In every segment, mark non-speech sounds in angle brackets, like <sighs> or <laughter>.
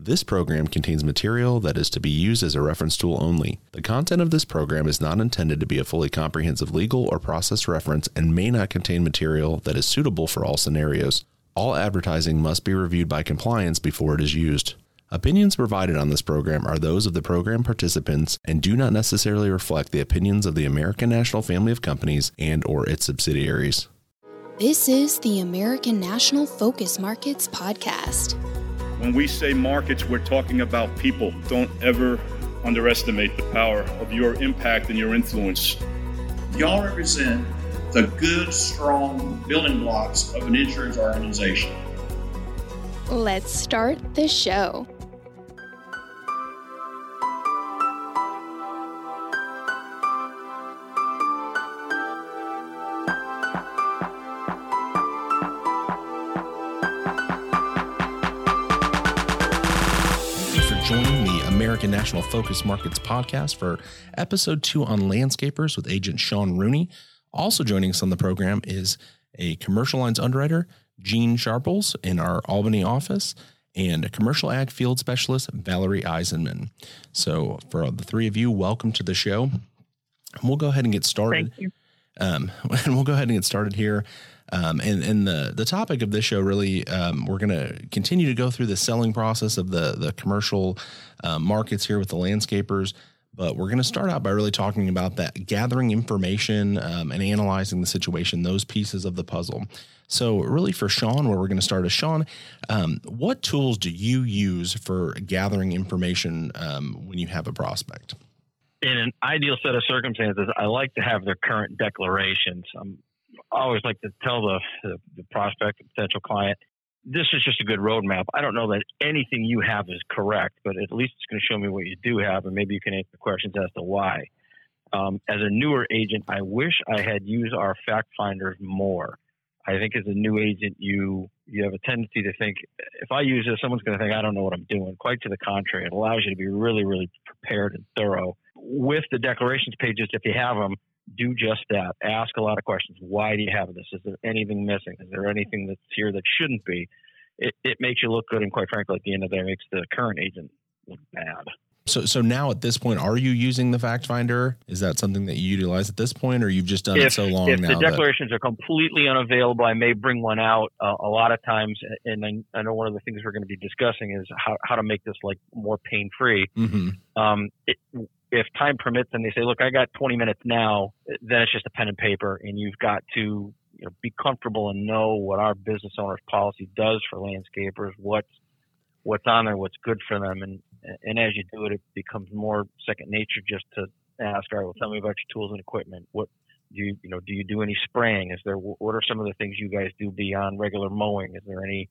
This program contains material that is to be used as a reference tool only. The content of this program is not intended to be a fully comprehensive legal or process reference and may not contain material that is suitable for all scenarios. All advertising must be reviewed by compliance before it is used. Opinions provided on this program are those of the program participants and do not necessarily reflect the opinions of the American National Family of Companies and or its subsidiaries. This is the American National Focus Markets podcast. When we say markets, we're talking about people. Don't ever underestimate the power of your impact and your influence. Y'all represent the good, strong building blocks of an insurance organization. Let's start the show. American National Focus Markets podcast for episode two on landscapers with agent Sean Rooney. Also joining us on the program is a commercial lines underwriter, Gene Sharples, in our Albany office, and a commercial ag field specialist, Valerie Eisenman. So, for the three of you, welcome to the show. And we'll go ahead and get started. Um, and <laughs> we'll go ahead and get started here. Um, and and the the topic of this show really, um, we're going to continue to go through the selling process of the the commercial uh, markets here with the landscapers. But we're going to start out by really talking about that gathering information um, and analyzing the situation, those pieces of the puzzle. So, really, for Sean, where we're going to start is Sean, um, what tools do you use for gathering information um, when you have a prospect? In an ideal set of circumstances, I like to have their current declarations. I'm I always like to tell the, the, the prospect, the potential client, this is just a good roadmap. I don't know that anything you have is correct, but at least it's going to show me what you do have, and maybe you can answer questions as to why. Um, as a newer agent, I wish I had used our fact finders more. I think as a new agent, you you have a tendency to think if I use this, someone's going to think I don't know what I'm doing. Quite to the contrary, it allows you to be really, really prepared and thorough. With the declarations pages, if you have them, do just that. Ask a lot of questions. Why do you have this? Is there anything missing? Is there anything that's here that shouldn't be? It, it makes you look good, and quite frankly, at the end of the day, makes the current agent look bad. So, so now at this point, are you using the fact finder? Is that something that you utilize at this point, or you've just done if, it so long if now? If the declarations that... are completely unavailable, I may bring one out. Uh, a lot of times, and I, I, know one of the things we're going to be discussing is how, how to make this like more pain free. Mm-hmm. Um, if time permits and they say, look, I got 20 minutes now, then it's just a pen and paper and you've got to you know, be comfortable and know what our business owner's policy does for landscapers, what's, what's on there, what's good for them. And, and as you do it, it becomes more second nature just to ask, all right, well, tell me about your tools and equipment. What do you, you know, do you do any spraying? Is there, what are some of the things you guys do beyond regular mowing? Is there any,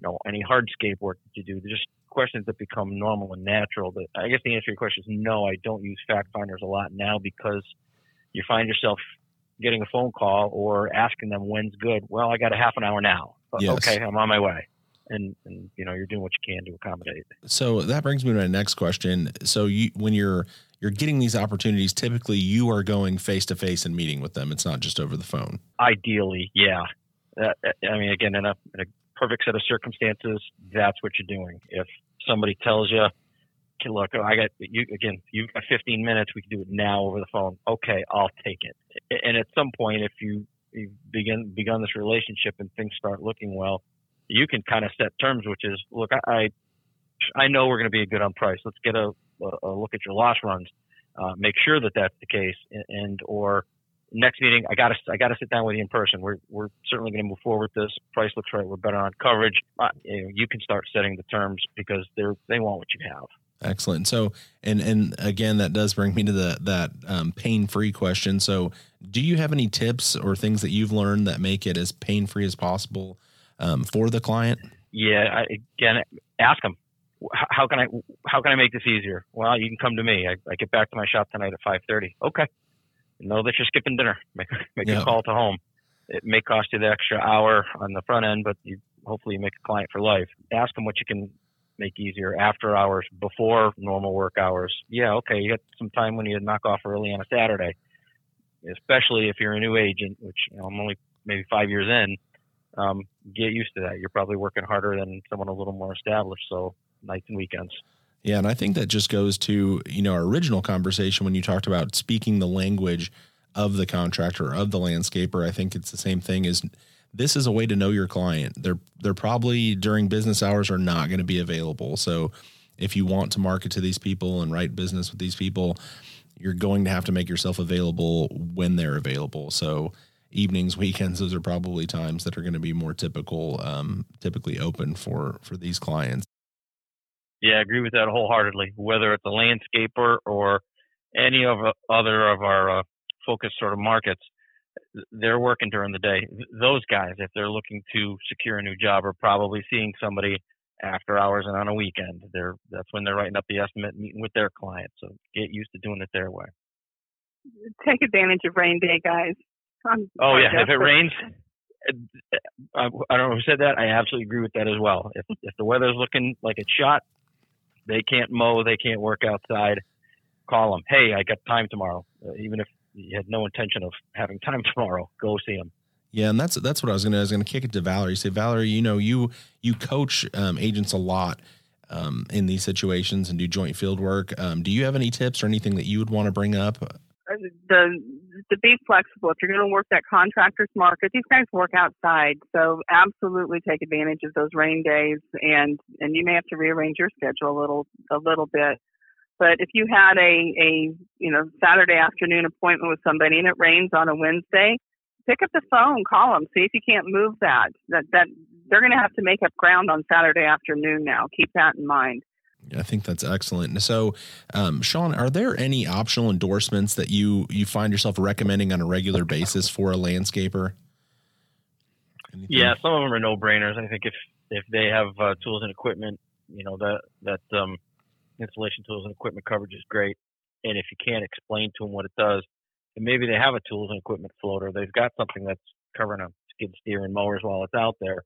you know, any hardscape work that you do? Just questions that become normal and natural. But I guess the answer to your question is no, I don't use fact finders a lot now because you find yourself getting a phone call or asking them when's good. Well, I got a half an hour now. Yes. Okay, I'm on my way. And, and you know you're doing what you can to accommodate. So that brings me to my next question. So you when you're you're getting these opportunities, typically you are going face to face and meeting with them. It's not just over the phone. Ideally, yeah. Uh, I mean, again, in a, in a perfect set of circumstances, that's what you're doing. If somebody tells you, okay, look, I got you again, you've got 15 minutes, we can do it now over the phone. Okay, I'll take it. And at some point, if you, you begin begun this relationship and things start looking well, you can kind of set terms, which is, look, I, I know we're going to be good on price. Let's get a, a look at your loss runs. Uh, make sure that that's the case, and, and or next meeting, I gotta I gotta sit down with you in person. We're we're certainly going to move forward with this. Price looks right. We're better on coverage. Uh, you, know, you can start setting the terms because they're they want what you have. Excellent. So, and and again, that does bring me to the that um, pain free question. So, do you have any tips or things that you've learned that make it as pain free as possible um, for the client? Yeah. I, again, ask them. How can I how can I make this easier? Well, you can come to me. I, I get back to my shop tonight at five thirty. Okay know that you're skipping dinner. Make, make yeah. a call to home. It may cost you the extra hour on the front end, but you hopefully you make a client for life. Ask them what you can make easier after hours, before normal work hours. Yeah, okay, you got some time when you knock off early on a Saturday, especially if you're a new agent, which you know, I'm only maybe five years in. Um, get used to that. You're probably working harder than someone a little more established. So nights and weekends. Yeah, and I think that just goes to you know our original conversation when you talked about speaking the language of the contractor of the landscaper. I think it's the same thing Is this is a way to know your client. They're they're probably during business hours are not going to be available. So if you want to market to these people and write business with these people, you're going to have to make yourself available when they're available. So evenings, weekends, those are probably times that are going to be more typical, um, typically open for for these clients. Yeah, I agree with that wholeheartedly. Whether it's a landscaper or any of uh, other of our uh, focus sort of markets, they're working during the day. Those guys, if they're looking to secure a new job, are probably seeing somebody after hours and on a weekend. They're that's when they're writing up the estimate, meeting with their client. So get used to doing it their way. Take advantage of rain day, guys. I'm oh yeah, if it rains, I, I don't know who said that. I absolutely agree with that as well. If if the weather's looking like it's shot, they can't mow, they can't work outside. Call them. Hey, I got time tomorrow. Uh, even if you had no intention of having time <laughs> tomorrow, go see them. Yeah, and that's that's what I was gonna I was gonna kick it to Valerie. Say, Valerie, you know, you you coach um, agents a lot um, in these situations and do joint field work. Um, do you have any tips or anything that you would want to bring up? Uh, the to be flexible. If you're going to work that contractors market, these guys work outside, so absolutely take advantage of those rain days. And and you may have to rearrange your schedule a little a little bit. But if you had a a you know Saturday afternoon appointment with somebody and it rains on a Wednesday, pick up the phone, call them, see if you can't move that. That that they're going to have to make up ground on Saturday afternoon now. Keep that in mind. I think that's excellent. So, um, Sean, are there any optional endorsements that you you find yourself recommending on a regular basis for a landscaper? Anything? Yeah, some of them are no brainers. I think if if they have uh, tools and equipment, you know that that um, installation tools and equipment coverage is great. And if you can't explain to them what it does, and maybe they have a tools and equipment floater. They've got something that's covering a skid steer and mowers while it's out there.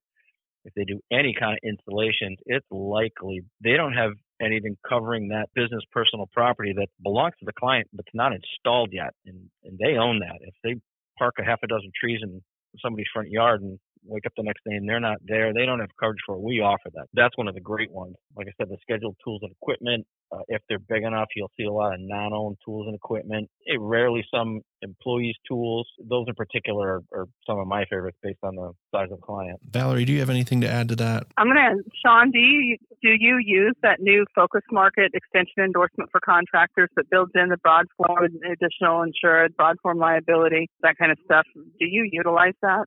If they do any kind of installations, it's likely they don't have anything covering that business personal property that belongs to the client but's not installed yet, and and they own that. If they park a half a dozen trees in somebody's front yard and wake up the next day and they're not there, they don't have coverage for it. We offer that. That's one of the great ones. Like I said, the scheduled tools and equipment. Uh, if they're big enough, you'll see a lot of non-owned tools and equipment. It rarely some employees' tools. Those in particular are, are, some of my favorites based on the size of the client. Valerie, do you have anything to add to that? I'm gonna, Sean. Do you do you use that new focus market extension endorsement for contractors that builds in the broad form additional insured, broad form liability, that kind of stuff? Do you utilize that?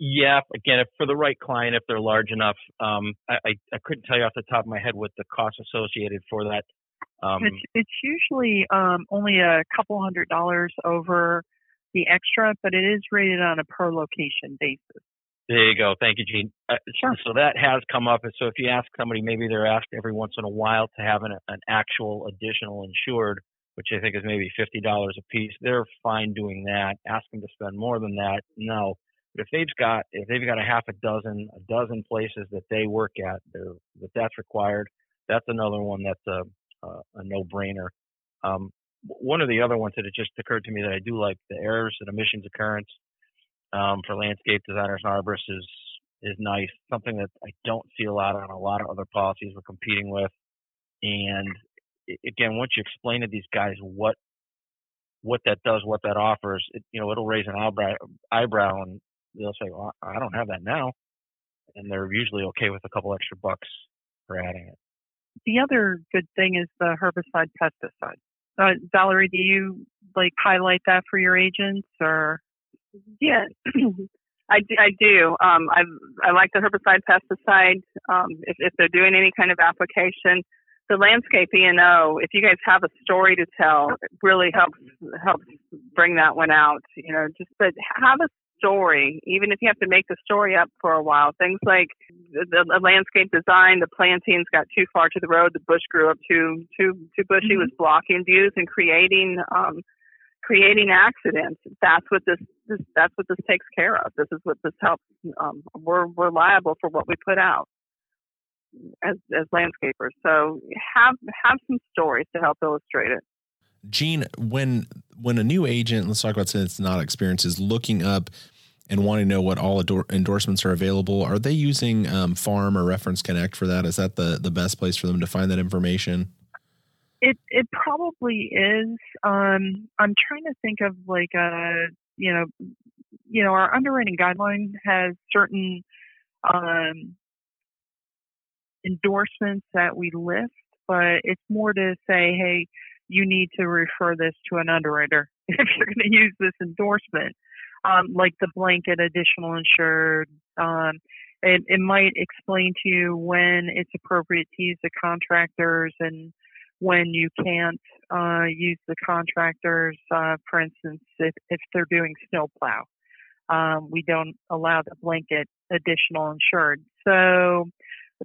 Yeah, again, if for the right client, if they're large enough, um, I, I, I couldn't tell you off the top of my head what the cost associated for that. Um, it's, it's usually um, only a couple hundred dollars over the extra, but it is rated on a per location basis. There you go. Thank you, Gene. Uh, sure. So that has come up. So if you ask somebody, maybe they're asked every once in a while to have an, an actual additional insured, which I think is maybe fifty dollars a piece. They're fine doing that. Ask them to spend more than that. No. But if they've got if they've got a half a dozen a dozen places that they work at that that's required, that's another one that's a a, a no brainer. Um, one of the other ones that it just occurred to me that I do like the errors and omissions occurrence um, for landscape designers and arborists is is nice. Something that I don't see a lot on a lot of other policies we're competing with. And again, once you explain to these guys what what that does, what that offers, it, you know, it'll raise an eyebrow, eyebrow and they'll say, "Well, I don't have that now," and they're usually okay with a couple extra bucks for adding it. The other good thing is the herbicide pesticide. Uh, Valerie, do you like highlight that for your agents or? Yeah, <clears throat> I do. I, do. Um, I I like the herbicide pesticide. Um, if, if they're doing any kind of application, the landscape E&O, if you guys have a story to tell, it really helps helps bring that one out. You know, just but have a story, even if you have to make the story up for a while. Things like the, the landscape design, the plantings got too far to the road, the bush grew up too too too bushy, mm-hmm. was blocking views and creating um, creating accidents. That's what this, this that's what this takes care of. This is what this helps. Um, we're we're liable for what we put out as as landscapers. So have have some stories to help illustrate it. Gene, when when a new agent, let's talk about since it's not experience, is looking up and wanting to know what all ador- endorsements are available, are they using um, Farm or Reference Connect for that? Is that the the best place for them to find that information? It it probably is. Um, I'm trying to think of like a you know you know our underwriting guideline has certain um, endorsements that we list, but it's more to say, hey, you need to refer this to an underwriter <laughs> if you're going to use this endorsement, um, like the blanket additional insured. Um, it, it might explain to you when it's appropriate to use the contractors and when you can't uh, use the contractors. Uh, for instance, if, if they're doing snowplow, um, we don't allow the blanket additional insured. So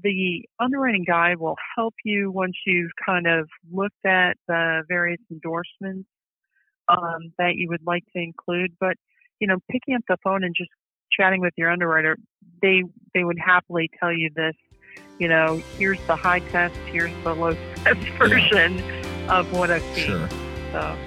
the underwriting guide will help you once you've kind of looked at the various endorsements um, that you would like to include. But you know, picking up the phone and just chatting with your underwriter, they they would happily tell you this. You know, here's the high test, here's the low <laughs> test version yeah. of what I've seen. Sure. So.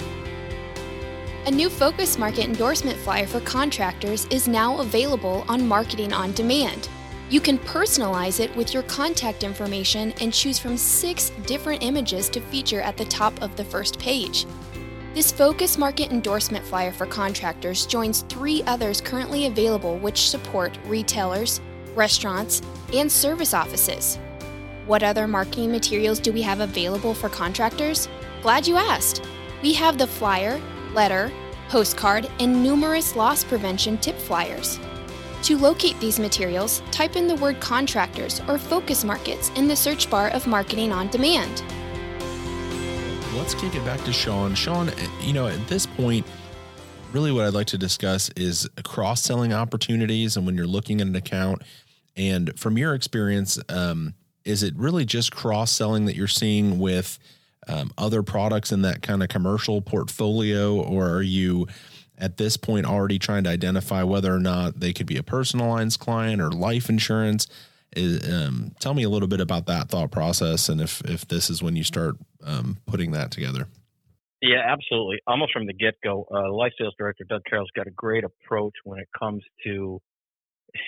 A new Focus Market endorsement flyer for contractors is now available on Marketing on Demand. You can personalize it with your contact information and choose from six different images to feature at the top of the first page. This Focus Market endorsement flyer for contractors joins three others currently available which support retailers, restaurants, and service offices. What other marketing materials do we have available for contractors? Glad you asked. We have the flyer, letter, postcard, and numerous loss prevention tip flyers. To locate these materials, type in the word contractors or focus markets in the search bar of Marketing on Demand. Let's kick it back to Sean. Sean, you know, at this point, really what I'd like to discuss is cross selling opportunities and when you're looking at an account. And from your experience, um, is it really just cross selling that you're seeing with um, other products in that kind of commercial portfolio, or are you? At this point already trying to identify whether or not they could be a personal lines client or life insurance. Um, tell me a little bit about that thought process and if if this is when you start um, putting that together. Yeah, absolutely. Almost from the get go, uh, life sales director Doug Carroll's got a great approach when it comes to.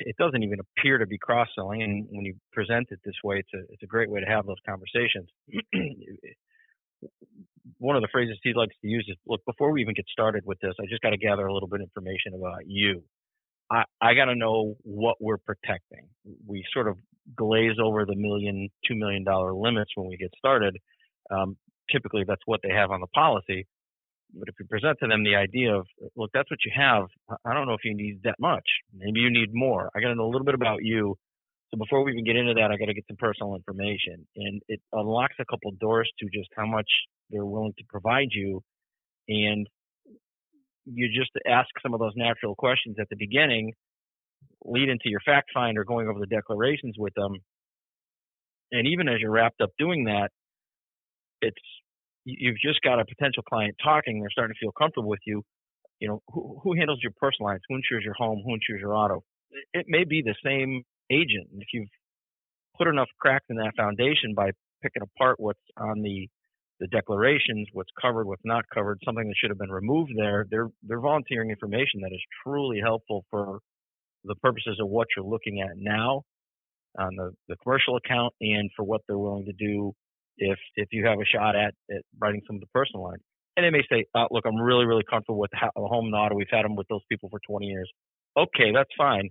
It doesn't even appear to be cross selling, and when you present it this way, it's a it's a great way to have those conversations. <clears throat> one of the phrases he likes to use is, look, before we even get started with this, I just got to gather a little bit of information about you. I, I got to know what we're protecting. We sort of glaze over the million, two million dollar limits when we get started. Um, typically, that's what they have on the policy. But if you present to them the idea of, look, that's what you have. I don't know if you need that much. Maybe you need more. I got to know a little bit about you. So before we even get into that, I got to get some personal information, and it unlocks a couple doors to just how much they're willing to provide you. And you just ask some of those natural questions at the beginning, lead into your fact finder going over the declarations with them. And even as you're wrapped up doing that, it's you've just got a potential client talking, they're starting to feel comfortable with you. You know, who, who handles your personal lines? Who insures your home? Who insures your auto? It may be the same agent. If you've put enough cracks in that foundation by picking apart what's on the the declarations, what's covered, what's not covered, something that should have been removed there. They're they're volunteering information that is truly helpful for the purposes of what you're looking at now on the, the commercial account and for what they're willing to do if if you have a shot at, at writing some of the personal lines. And they may say, oh, look, I'm really, really comfortable with the home and auto. We've had them with those people for 20 years. Okay, that's fine.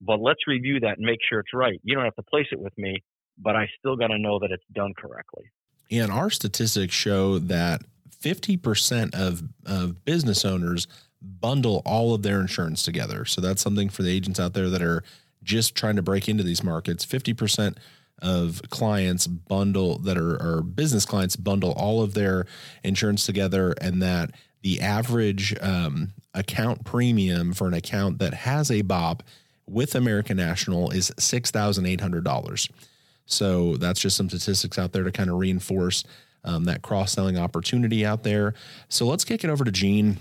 But let's review that and make sure it's right. You don't have to place it with me, but I still got to know that it's done correctly. And our statistics show that 50% of, of business owners bundle all of their insurance together. So that's something for the agents out there that are just trying to break into these markets. 50% of clients bundle that are, business clients bundle all of their insurance together, and that the average um, account premium for an account that has a BOP with American National is $6,800. So that's just some statistics out there to kind of reinforce um, that cross selling opportunity out there. So let's kick it over to Gene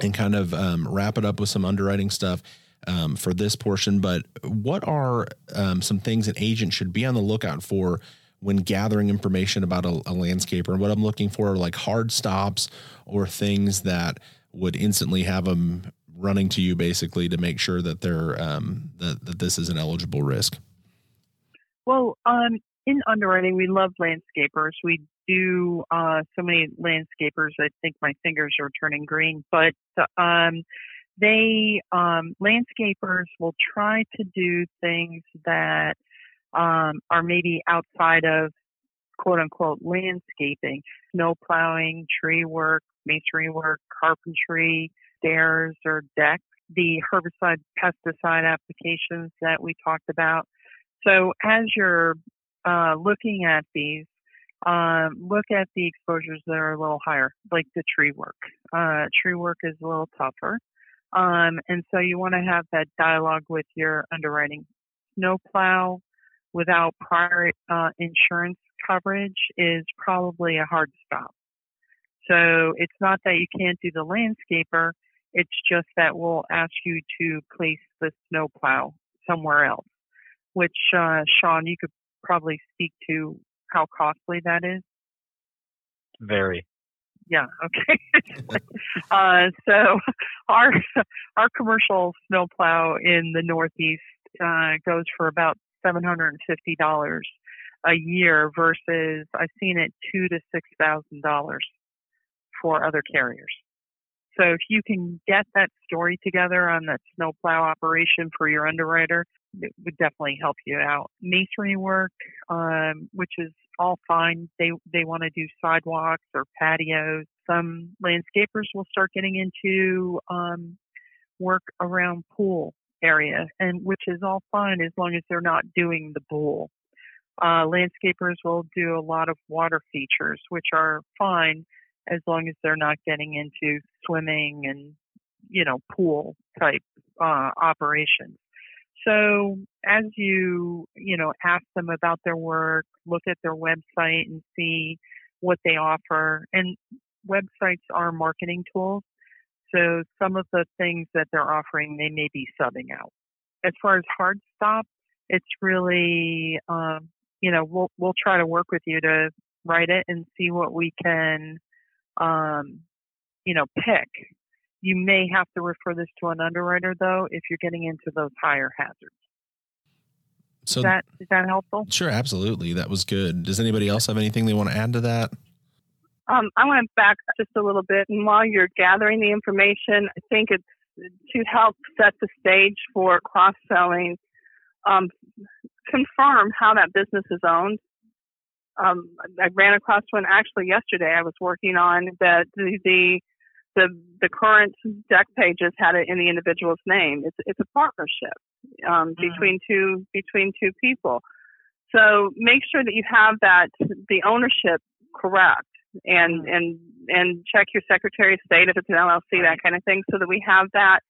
and kind of um, wrap it up with some underwriting stuff um, for this portion. But what are um, some things an agent should be on the lookout for when gathering information about a, a landscaper? And what I'm looking for are like hard stops or things that would instantly have them running to you basically to make sure that they're um, that that this is an eligible risk? Well, um, in underwriting, we love landscapers. We do uh, so many landscapers. I think my fingers are turning green, but um, they um, landscapers will try to do things that um, are maybe outside of quote unquote landscaping, snow plowing, tree work, masonry work, carpentry, stairs or decks, the herbicide pesticide applications that we talked about. So as you're uh, looking at these, um, look at the exposures that are a little higher, like the tree work. Uh, tree work is a little tougher. Um, and so you want to have that dialogue with your underwriting. Snow plow without prior uh, insurance coverage is probably a hard stop. So it's not that you can't do the landscaper, it's just that we'll ask you to place the snow plow somewhere else, which, uh, Sean, you could probably speak to how costly that is. Very. Yeah. Okay. <laughs> uh, so <laughs> our our commercial snowplow in the Northeast uh, goes for about seven hundred and fifty dollars a year versus I've seen it two to six thousand dollars for other carriers. So if you can get that story together on that snowplow operation for your underwriter, it would definitely help you out. Masonry work, um, which is all fine. They they want to do sidewalks or patios. Some landscapers will start getting into um, work around pool area, and which is all fine as long as they're not doing the pool. Uh, landscapers will do a lot of water features, which are fine as long as they're not getting into swimming and you know pool type uh, operations. So as you you know ask them about their work, look at their website and see what they offer. And websites are marketing tools, so some of the things that they're offering they may be subbing out. As far as hard stop, it's really um, you know we'll we'll try to work with you to write it and see what we can um, you know, pick. You may have to refer this to an underwriter though if you're getting into those higher hazards. So is that is that helpful? Sure, absolutely. That was good. Does anybody else have anything they want to add to that? Um, I want to back just a little bit, and while you're gathering the information, I think it's to help set the stage for cross selling. Um, confirm how that business is owned um, I ran across one actually yesterday. I was working on that the, the the the current deck pages had it in the individual's name. It's it's a partnership um, mm-hmm. between two between two people. So make sure that you have that the ownership correct and mm-hmm. and and check your Secretary of State if it's an LLC that kind of thing so that we have that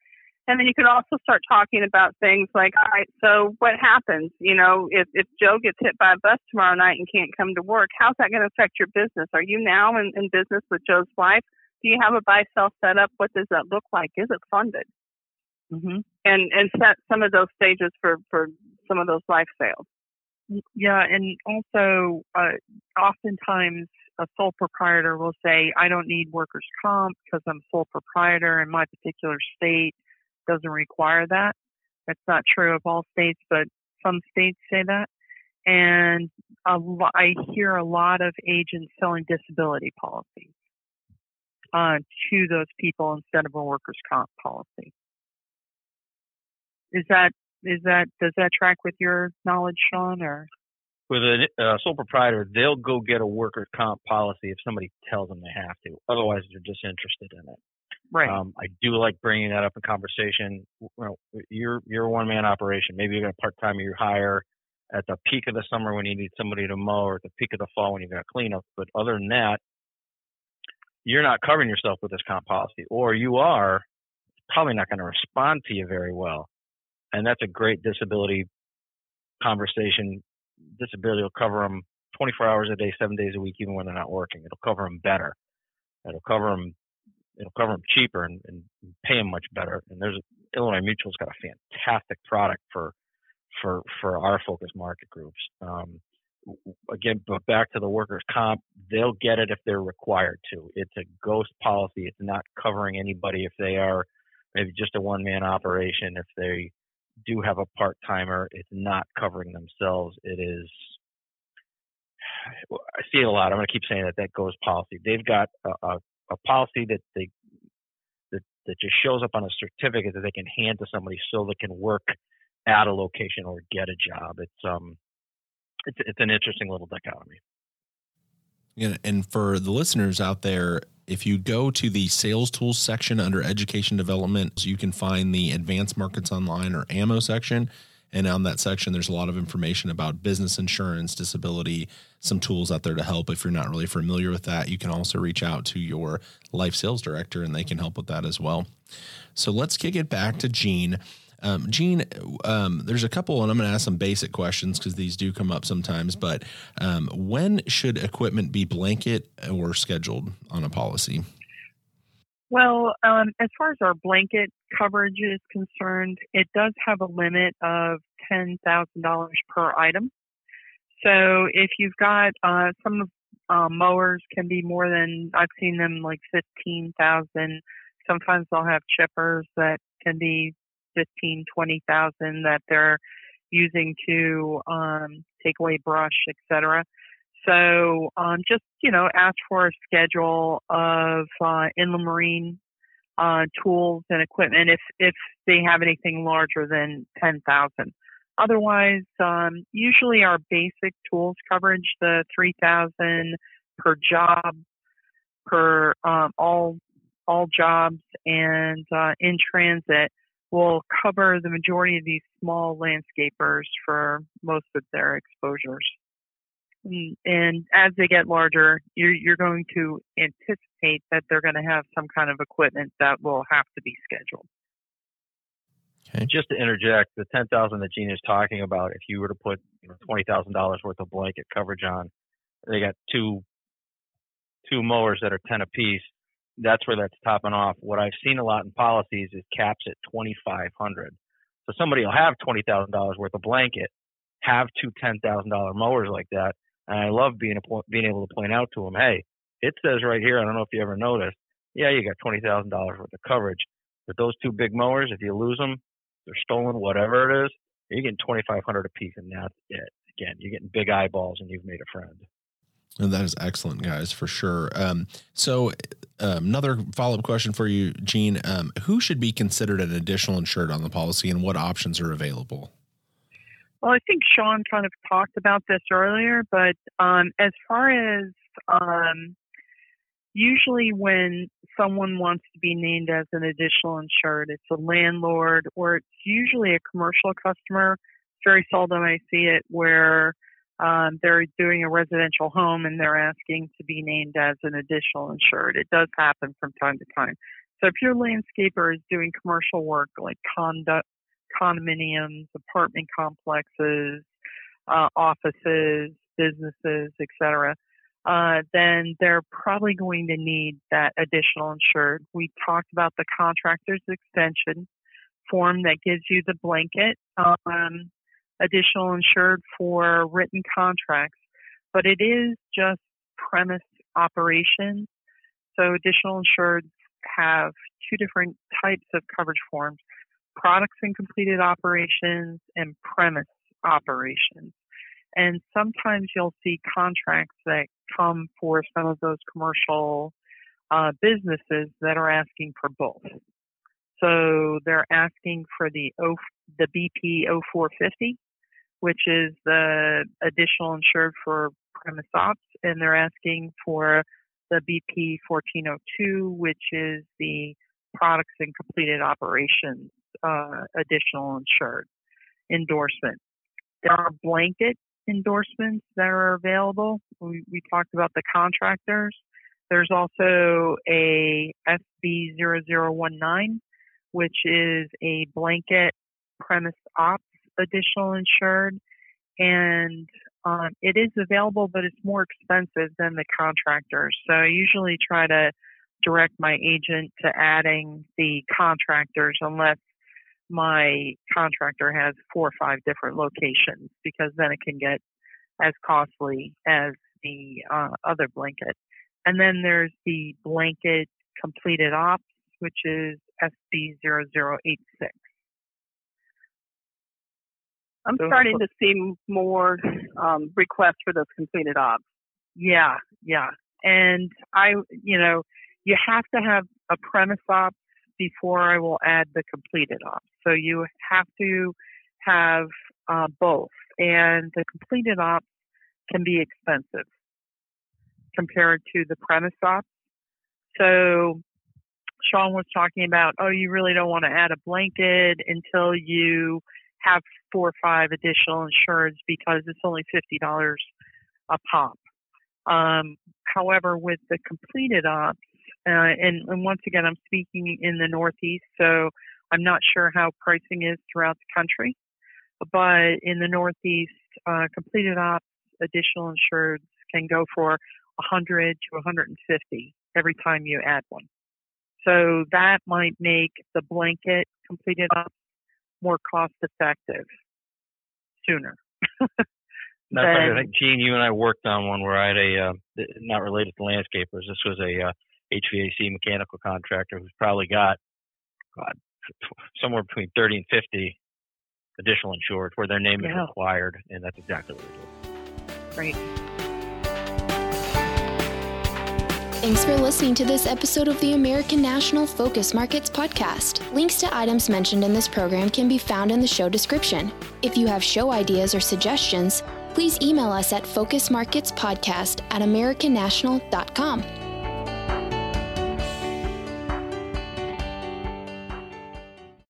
and then you can also start talking about things like, all right, so what happens? You know, if, if Joe gets hit by a bus tomorrow night and can't come to work, how's that going to affect your business? Are you now in, in business with Joe's wife? Do you have a buy sell set up? What does that look like? Is it funded? Mm-hmm. And and set some of those stages for for some of those life sales. Yeah, and also uh, oftentimes a sole proprietor will say, "I don't need workers' comp because I'm sole proprietor and my particular state." doesn't require that. That's not true of all states, but some states say that. And lo- I hear a lot of agents selling disability policies uh, to those people instead of a workers' comp policy. Is that is that does that track with your knowledge, Sean? Or with a uh, sole proprietor, they'll go get a workers' comp policy if somebody tells them they have to. Otherwise, they're disinterested in it. Right. Um, I do like bringing that up in conversation. You know, you're you're a one man operation. Maybe you got a part time you hire at the peak of the summer when you need somebody to mow, or at the peak of the fall when you got cleanup. But other than that, you're not covering yourself with this comp policy, or you are probably not going to respond to you very well. And that's a great disability conversation. Disability will cover them 24 hours a day, seven days a week, even when they're not working. It'll cover them better. It'll cover them it'll cover them cheaper and, and pay them much better. And there's Illinois Mutual's got a fantastic product for for for our focus market groups. Um, again, but back to the workers' comp, they'll get it if they're required to. It's a ghost policy. It's not covering anybody if they are maybe just a one man operation. If they do have a part timer, it's not covering themselves. It is. <sighs> I see it a lot. I'm going to keep saying that that ghost policy. They've got a, a, a policy that they that that just shows up on a certificate that they can hand to somebody so they can work at a location or get a job. It's um, it's it's an interesting little dichotomy. Yeah, and for the listeners out there, if you go to the sales tools section under education development, you can find the advanced markets online or AMO section. And on that section, there's a lot of information about business insurance, disability, some tools out there to help. If you're not really familiar with that, you can also reach out to your life sales director and they can help with that as well. So let's kick it back to Gene. Um, Gene, um, there's a couple, and I'm going to ask some basic questions because these do come up sometimes. But um, when should equipment be blanket or scheduled on a policy? Well, um, as far as our blanket coverage is concerned, it does have a limit of $10,000 per item. So if you've got uh, some uh, mowers can be more than I've seen them like 15,000. Sometimes they'll have chippers that can be fifteen, twenty thousand that they're using to um, take away brush, etc. So um, just you know, ask for a schedule of uh, inland marine uh, tools and equipment if if they have anything larger than ten thousand. Otherwise, um, usually our basic tools coverage, the three thousand per job, per um, all all jobs and uh, in transit will cover the majority of these small landscapers for most of their exposures. And, and as they get larger, you're, you're going to anticipate that they're going to have some kind of equipment that will have to be scheduled. Okay. Just to interject, the ten thousand that Gene is talking about, if you were to put you know, twenty thousand dollars worth of blanket coverage on, they got two two mowers that are ten apiece that's where that's topping off. What I've seen a lot in policies is caps at twenty five hundred. So somebody will have twenty thousand dollars worth of blanket, have two ten thousand dollar mowers like that, and I love being a, being able to point out to them, hey, it says right here. I don't know if you ever noticed. Yeah, you got twenty thousand dollars worth of coverage, but those two big mowers, if you lose them, they're stolen, whatever it is, you're getting twenty five hundred a piece, and that's it. Again, you're getting big eyeballs, and you've made a friend. That is excellent, guys, for sure. Um, so, um, another follow up question for you, Gene. Um, who should be considered an additional insured on the policy and what options are available? Well, I think Sean kind of talked about this earlier, but um, as far as um, usually when someone wants to be named as an additional insured, it's a landlord or it's usually a commercial customer. Very seldom I see it where um, they're doing a residential home and they're asking to be named as an additional insured. It does happen from time to time. So if your landscaper is doing commercial work like conduct, condominiums, apartment complexes, uh, offices, businesses, etc., uh, then they're probably going to need that additional insured. We talked about the contractor's extension form that gives you the blanket. Um, additional insured for written contracts, but it is just premise operations. So additional insured have two different types of coverage forms, products and completed operations and premise operations. And sometimes you'll see contracts that come for some of those commercial uh, businesses that are asking for both. So they're asking for the o, the BP 0450 which is the additional insured for premise ops, and they're asking for the BP 1402, which is the products and completed operations uh, additional insured endorsement. There are blanket endorsements that are available. We, we talked about the contractors. There's also a SB0019, which is a blanket premise ops additional insured, and um, it is available, but it's more expensive than the contractor. So I usually try to direct my agent to adding the contractors unless my contractor has four or five different locations because then it can get as costly as the uh, other blanket. And then there's the blanket completed ops, which is SB0086. I'm starting to see more um, requests for those completed ops. Yeah, yeah. And I, you know, you have to have a premise op before I will add the completed ops. So you have to have uh, both. And the completed ops can be expensive compared to the premise ops. So Sean was talking about, oh, you really don't want to add a blanket until you have four or five additional insureds because it's only $50 a pop. Um, however, with the completed ops, uh, and, and once again, I'm speaking in the Northeast, so I'm not sure how pricing is throughout the country. But in the Northeast, uh, completed ops, additional insureds can go for 100 to 150 every time you add one. So that might make the blanket completed ops more cost effective sooner. That's I think Gene, you and I worked on one where I had a uh, not related to landscapers. This was a uh, HVAC mechanical contractor who's probably got God, somewhere between 30 and 50 additional insured where their name yeah. is required, and that's exactly what we did. Great. Thanks for listening to this episode of the American National Focus Markets podcast. Links to items mentioned in this program can be found in the show description. If you have show ideas or suggestions, please email us at focusmarketspodcast at americannational.com.